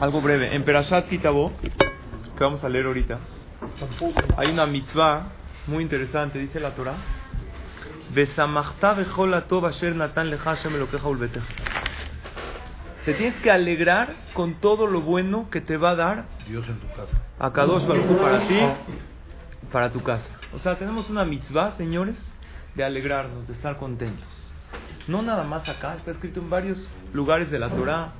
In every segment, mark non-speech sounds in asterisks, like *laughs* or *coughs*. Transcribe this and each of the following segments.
Algo breve. En Perashat Kitabo, que vamos a leer ahorita, hay una mitzvah muy interesante, dice la Torah. Te tienes que alegrar con todo lo bueno que te va a dar Dios en tu casa. a Kadosh para ti, para tu casa. O sea, tenemos una mitzvah, señores, de alegrarnos, de estar contentos. No nada más acá, está escrito en varios lugares de la Torah.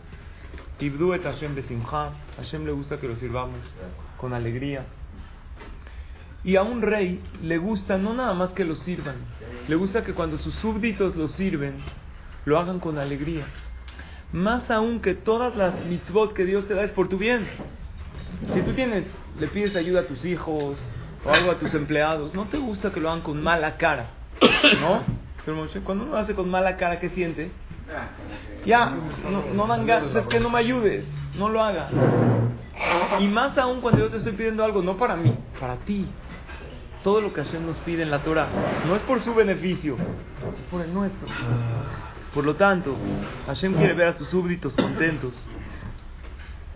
Ibdu Hashem besimcha. Hashem le gusta que lo sirvamos con alegría. Y a un rey le gusta no nada más que lo sirvan, le gusta que cuando sus súbditos lo sirven, lo hagan con alegría. Más aún que todas las mitzvot que Dios te da es por tu bien. Si tú tienes, le pides ayuda a tus hijos o algo a tus empleados, no te gusta que lo hagan con mala cara, ¿no? *coughs* Cuando uno hace con mala cara, ¿qué siente? Ya, no, no es que no me ayudes, no lo haga. Y más aún cuando yo te estoy pidiendo algo, no para mí, para ti. Todo lo que Hashem nos pide en la Torah no es por su beneficio, es por el nuestro. Por lo tanto, Hashem quiere ver a sus súbditos contentos.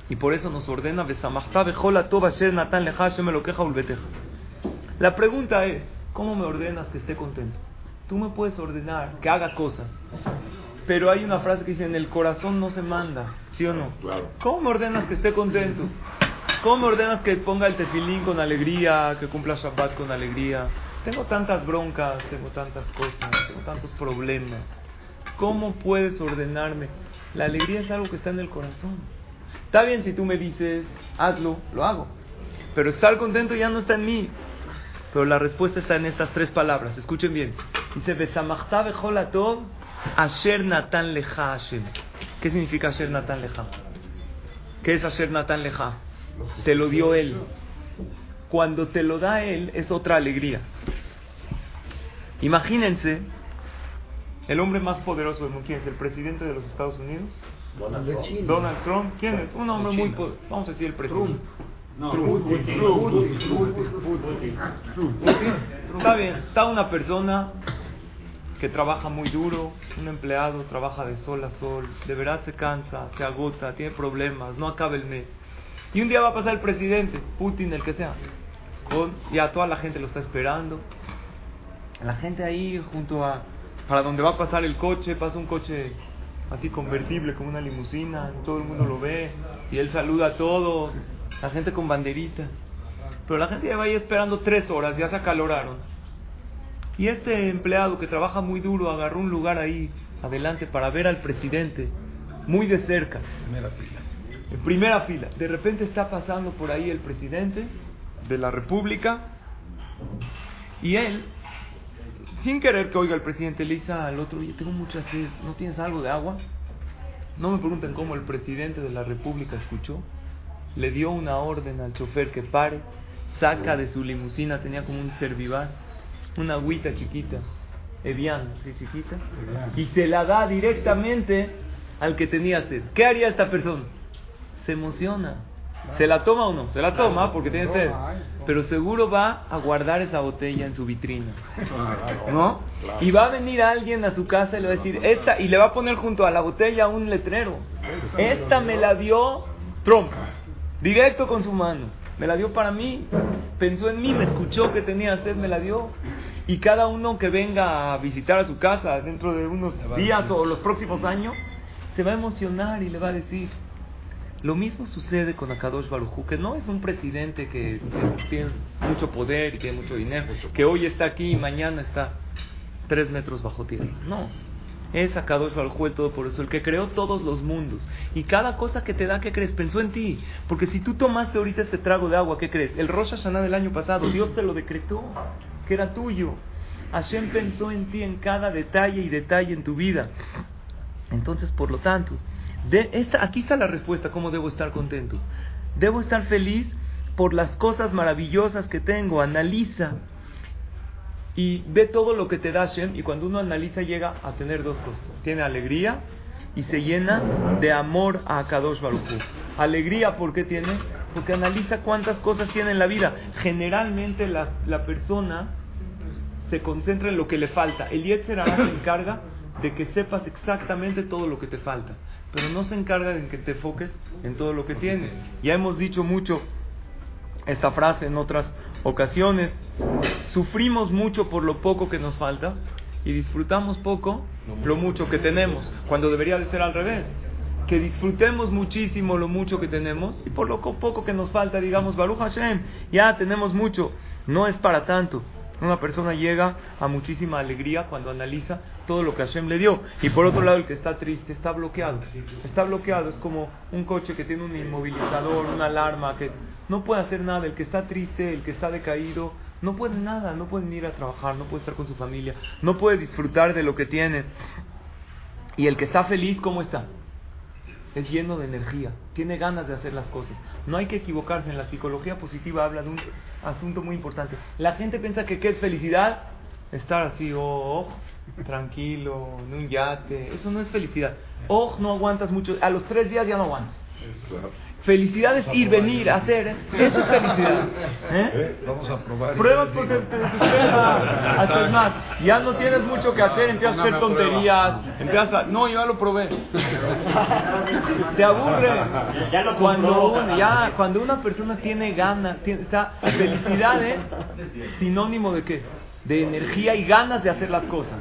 Y por eso nos ordena. La pregunta es, ¿cómo me ordenas que esté contento? Tú me puedes ordenar que haga cosas, pero hay una frase que dice, en el corazón no se manda, ¿sí o no? Claro. ¿Cómo me ordenas que esté contento? ¿Cómo me ordenas que ponga el tefilín con alegría, que cumpla Shabbat con alegría? Tengo tantas broncas, tengo tantas cosas, tengo tantos problemas. ¿Cómo puedes ordenarme? La alegría es algo que está en el corazón. Está bien si tú me dices, hazlo, lo hago. Pero estar contento ya no está en mí. Pero la respuesta está en estas tres palabras. Escuchen bien. Dice, Besamachta bejolatov asher natan leja Hashem. ¿Qué significa asher natan leja? ¿Qué es asher natan leja? Te lo dio Él. Cuando te lo da Él es otra alegría. Imagínense, el hombre más poderoso del mundo, ¿quién es? ¿El presidente de los Estados Unidos? Donald Trump. China. Donald Trump. ¿Quién es? Un hombre muy poderoso. Vamos a decir el presidente. No, Trump. Putin. Putin. Está bien, está una persona que trabaja muy duro, un empleado trabaja de sol a sol, de verdad se cansa, se agota, tiene problemas, no acaba el mes. Y un día va a pasar el presidente, Putin, el que sea, con, ya toda la gente lo está esperando. La gente ahí junto a, para donde va a pasar el coche, pasa un coche así convertible como una limusina, todo el mundo lo ve y él saluda a todos, la gente con banderitas. Pero la gente ya va ahí esperando tres horas, ya se acaloraron. Y este empleado que trabaja muy duro agarró un lugar ahí adelante para ver al presidente muy de cerca, Primera fila. en primera fila. De repente está pasando por ahí el presidente de la República y él, sin querer que oiga el presidente, le dice al otro, oye, tengo mucha sed, ¿no tienes algo de agua? No me pregunten cómo el presidente de la República escuchó. Le dio una orden al chofer que pare, saca de su limusina, tenía como un servivar, una agüita chiquita, Evian, así chiquita, y se la da directamente al que tenía sed. ¿Qué haría esta persona? Se emociona. ¿Se la toma o no? Se la toma porque tiene sed. Pero seguro va a guardar esa botella en su vitrina. ¿No? Y va a venir alguien a su casa y le va a decir, esta, y le va a poner junto a la botella un letrero. Esta me la dio Trump, directo con su mano. Me la dio para mí. Pensó en mí, me escuchó que tenía sed, me la dio. Y cada uno que venga a visitar a su casa dentro de unos días o los próximos años, se va a emocionar y le va a decir, lo mismo sucede con Akadosh Barujú, que no es un presidente que, que tiene mucho poder y tiene mucho dinero, que hoy está aquí y mañana está tres metros bajo tierra. No, es Akadosh Barujú el Todopoderoso, el que creó todos los mundos. Y cada cosa que te da, ¿qué crees? Pensó en ti. Porque si tú tomaste ahorita este trago de agua, ¿qué crees? El Rosh Hashanah del año pasado, Dios te lo decretó, que era tuyo. Hashem pensó en ti en cada detalle y detalle en tu vida. Entonces, por lo tanto, de aquí está la respuesta, ¿cómo debo estar contento? Debo estar feliz por las cosas maravillosas que tengo. Analiza y ve todo lo que te da Hashem y cuando uno analiza llega a tener dos cosas. Tiene alegría y se llena de amor a Kadosh Baruch Hu. Alegría, ¿por qué tiene? Porque analiza cuántas cosas tiene en la vida. Generalmente la, la persona se concentra en lo que le falta. El Yetzer se encarga de que sepas exactamente todo lo que te falta. pero no se encarga de que te enfoques en todo lo que tienes. Ya hemos dicho mucho esta frase en otras ocasiones. Sufrimos mucho por lo poco que nos falta y disfrutamos poco lo mucho que tenemos, cuando debería de ser al revés. Que disfrutemos muchísimo lo mucho que tenemos y por lo poco que nos falta, digamos, Baruch Hashem, ya tenemos mucho, no es para tanto. Una persona llega a muchísima alegría cuando analiza todo lo que Hashem le dio. Y por otro lado, el que está triste está bloqueado. Está bloqueado, es como un coche que tiene un inmovilizador, una alarma, que no puede hacer nada. El que está triste, el que está decaído, no puede nada, no puede ir a trabajar, no puede estar con su familia, no puede disfrutar de lo que tiene. Y el que está feliz, ¿cómo está? Es lleno de energía, tiene ganas de hacer las cosas. No hay que equivocarse, en la psicología positiva habla de un asunto muy importante. La gente piensa que qué es felicidad, estar así, oh, tranquilo, en un yate, eso no es felicidad. Oh, no aguantas mucho, a los tres días ya no aguantas. Felicidad es ir, venir, hacer. ¿eh? Eso es felicidad. ¿Eh? *laughs* Vamos a probar. Pruebas porque te desesperas, *laughs* haces más. Ya no tienes mucho que hacer, empiezas a hacer tonterías. Empiezas a... No, yo ya lo probé. *laughs* Te aburre. Cuando, un- ya, cuando una persona tiene ganas, tiene, está, felicidad es sinónimo de qué? De energía y ganas de hacer las cosas.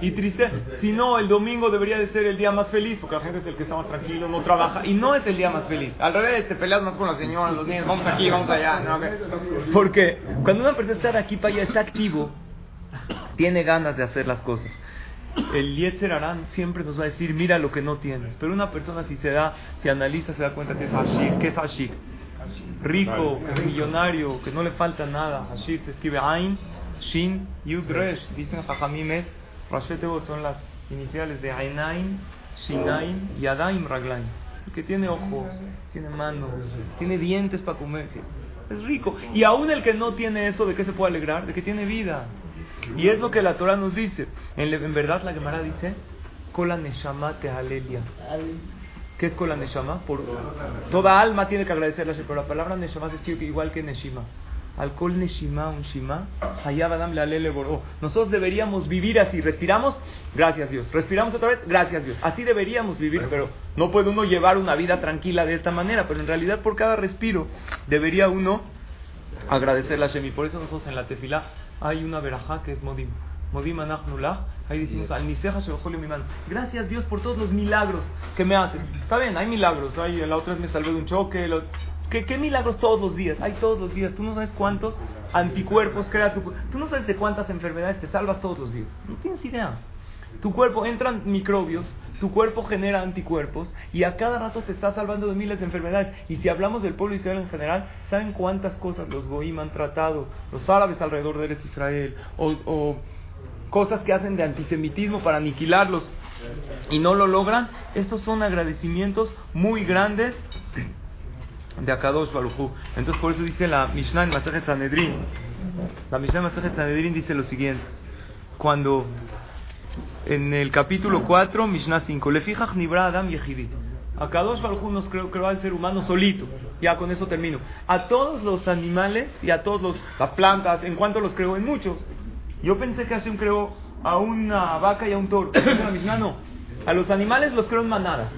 Y triste, si no, el domingo debería de ser el día más feliz, porque la gente es el que está más tranquilo, no trabaja, y no es el día más feliz. Al revés, te peleas más con la señora, los niños, vamos aquí, vamos allá. Porque cuando una persona está de aquí para allá, está activo, tiene ganas de hacer las cosas. El Yetzer Harán siempre nos va a decir, mira lo que no tienes. Pero una persona si se da, si analiza, se da cuenta que es Hashir, que es Hashir. Rico, millonario, que no le falta nada. Hashir se escribe Ain, Shin, Yud, Resh. Dicen Jajamim es, son las iniciales de Ainain, Shinain y Adaim Raglaim. El que tiene ojos, tiene manos, tiene dientes para comer. Es rico. Y aún el que no tiene eso, ¿de qué se puede alegrar? De que tiene vida. Y es lo que la Torah nos dice. En, en verdad la Gemara dice, Kola Neshama te alelia. ¿Qué es Kola Neshama? Por, toda alma tiene que agradecerle a Hashem, pero la palabra Neshama se escribe igual que Neshima. Al Kol Neshima, un Shima, Hayab le boró. Nosotros deberíamos vivir así. Respiramos, gracias Dios. Respiramos otra vez, gracias Dios. Así deberíamos vivir, pero no puede uno llevar una vida tranquila de esta manera. Pero en realidad por cada respiro debería uno agradecerle a Hashem. Y por eso nosotros en la tefilá hay una verajá que es Modim. Modim. Ahí decimos, al niseja mi mano. Gracias Dios por todos los milagros que me haces. Está bien, hay milagros. Hay, la otra vez me salvé de un choque. ¿Qué, ¿Qué milagros todos los días? Hay todos los días. Tú no sabes cuántos anticuerpos crea tu cuerpo. Tú no sabes de cuántas enfermedades te salvas todos los días. No tienes idea. Tu cuerpo entran microbios, tu cuerpo genera anticuerpos y a cada rato te está salvando de miles de enfermedades. Y si hablamos del pueblo Israel en general, ¿saben cuántas cosas los goim han tratado? Los árabes alrededor de Israel o, o cosas que hacen de antisemitismo para aniquilarlos y no lo logran. Estos son agradecimientos muy grandes de Akadosh Baruchu. Entonces por eso dice la Mishnah en Masajet Sanedrin. La Mishnah en Masajet Sanedrin dice lo siguiente. Cuando en el capítulo 4, Mishnah 5, le fijas Nibra Adam Yehidi. Akadosh Baruj Hu nos creó, creó al ser humano solito. Ya con eso termino. A todos los animales y a todas las plantas, ¿en cuánto los creó? En muchos. Yo pensé que Hashem creó a una vaca y a un toro. *coughs* La Mishnah no. A los animales los creó en manadas.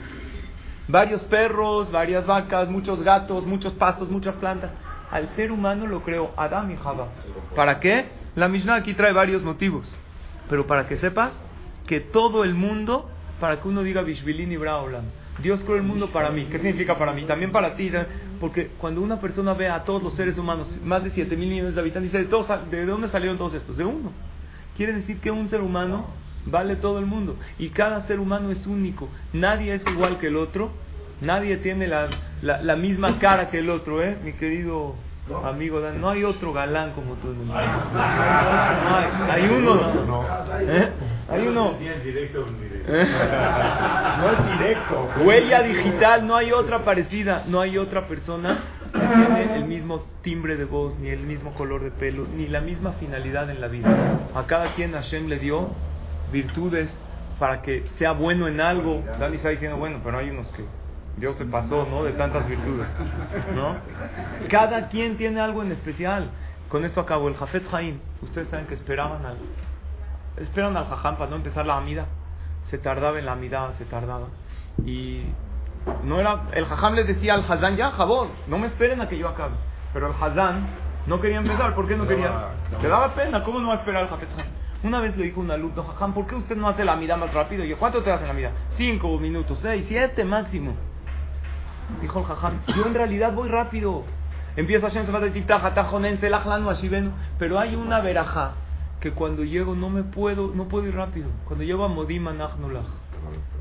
Varios perros, varias vacas, muchos gatos, muchos pastos, muchas plantas. Al ser humano lo creó Adam y Java. ¿Para qué? La Mishnah aquí trae varios motivos. Pero para que sepas que todo el mundo, para que uno diga Bishvilin y Braolam, Dios creó el mundo para mí. ¿Qué significa para mí? También para ti. Porque cuando una persona ve a todos los seres humanos, más de 7 mil millones de habitantes, dice, ¿de, todos, ¿de dónde salieron todos estos? De uno. Quiere decir que un ser humano vale todo el mundo. Y cada ser humano es único. Nadie es igual que el otro. Nadie tiene la, la, la misma cara que el otro, ¿eh? Mi querido amigo Dan. No hay otro galán como tú. No hay, hay uno. No. ¿Eh? Hay uno. ¿Eh? *laughs* No es directo. Huella digital, no hay otra parecida. No hay otra persona que tiene el mismo timbre de voz, ni el mismo color de pelo, ni la misma finalidad en la vida. A cada quien Hashem le dio virtudes para que sea bueno en algo. Dani está diciendo, bueno, pero hay unos que Dios se pasó, ¿no? De tantas virtudes, ¿no? Cada quien tiene algo en especial. Con esto acabo. El Jafet Jaim, ustedes saben que esperaban al, esperaban al Jajam para no empezar la amida. Se tardaba en la amida, se tardaba. Y no era, el jajam les decía al Hazán, ya, jabón, no me esperen a que yo acabe. Pero el Hazán no quería empezar, ¿por qué no quería? Le daba pena, ¿cómo no va a esperar al Jafet Una vez le dijo un alumno, jajam, ¿por qué usted no hace la mida más rápido? Y yo, ¿cuánto te hace la mida? Cinco minutos, seis, siete máximo. Dijo el jajam, yo en realidad voy rápido. Empieza Atajonen, Selachlanu, Ashivenu. Pero hay una veraja que cuando llego no me puedo, no puedo ir rápido. Cuando llego a Modim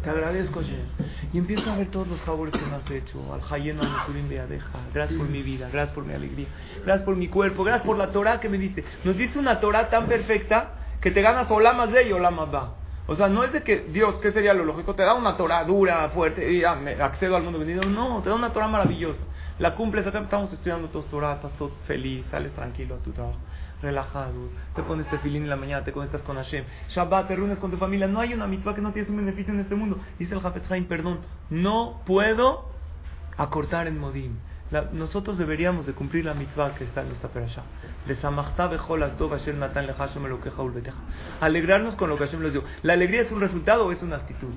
te agradezco Hashem. Y empiezo a ver todos los favores que me has hecho. Al Hayeno, al Mesurim Beadeja. Gracias por mi vida, gracias por mi alegría, gracias por mi cuerpo, gracias por la Torah que me diste. Nos diste una Torah tan perfecta que te ganas Olamas de y Olamas va. O sea, no es de que Dios, ¿qué sería lo lógico? Te da una Torah dura, fuerte, y ya accedo al mundo vendido. No, te da una Torah maravillosa la cumples, acá estamos estudiando todos Torah, estás todo feliz, sales tranquilo a tu trabajo, relajado, te pones tefilín en la mañana, te conectas con Hashem, Shabbat, te reúnes con tu familia, no hay una mitzvah que no tienes un beneficio en este mundo. Dice el Jafet Haim, perdón, no puedo acortar en Modim. Nosotros deberíamos de cumplir la mitzvah que está en esta perasha. Alegrarnos con lo que Hashem les dio. ¿La alegría es un resultado o es una actitud?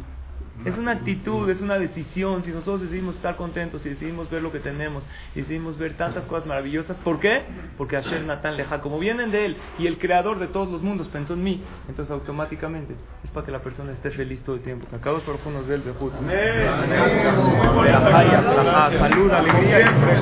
Es una actitud, es una decisión. Si nosotros decidimos estar contentos, si decidimos ver lo que tenemos, y decidimos ver tantas cosas maravillosas, ¿por qué? Porque Hashem Natán Leja, como vienen de él y el creador de todos los mundos pensó en mí, entonces automáticamente es para que la persona esté feliz todo el tiempo. Que acabamos por unos del Bejut. Salud, alegría. Siempre.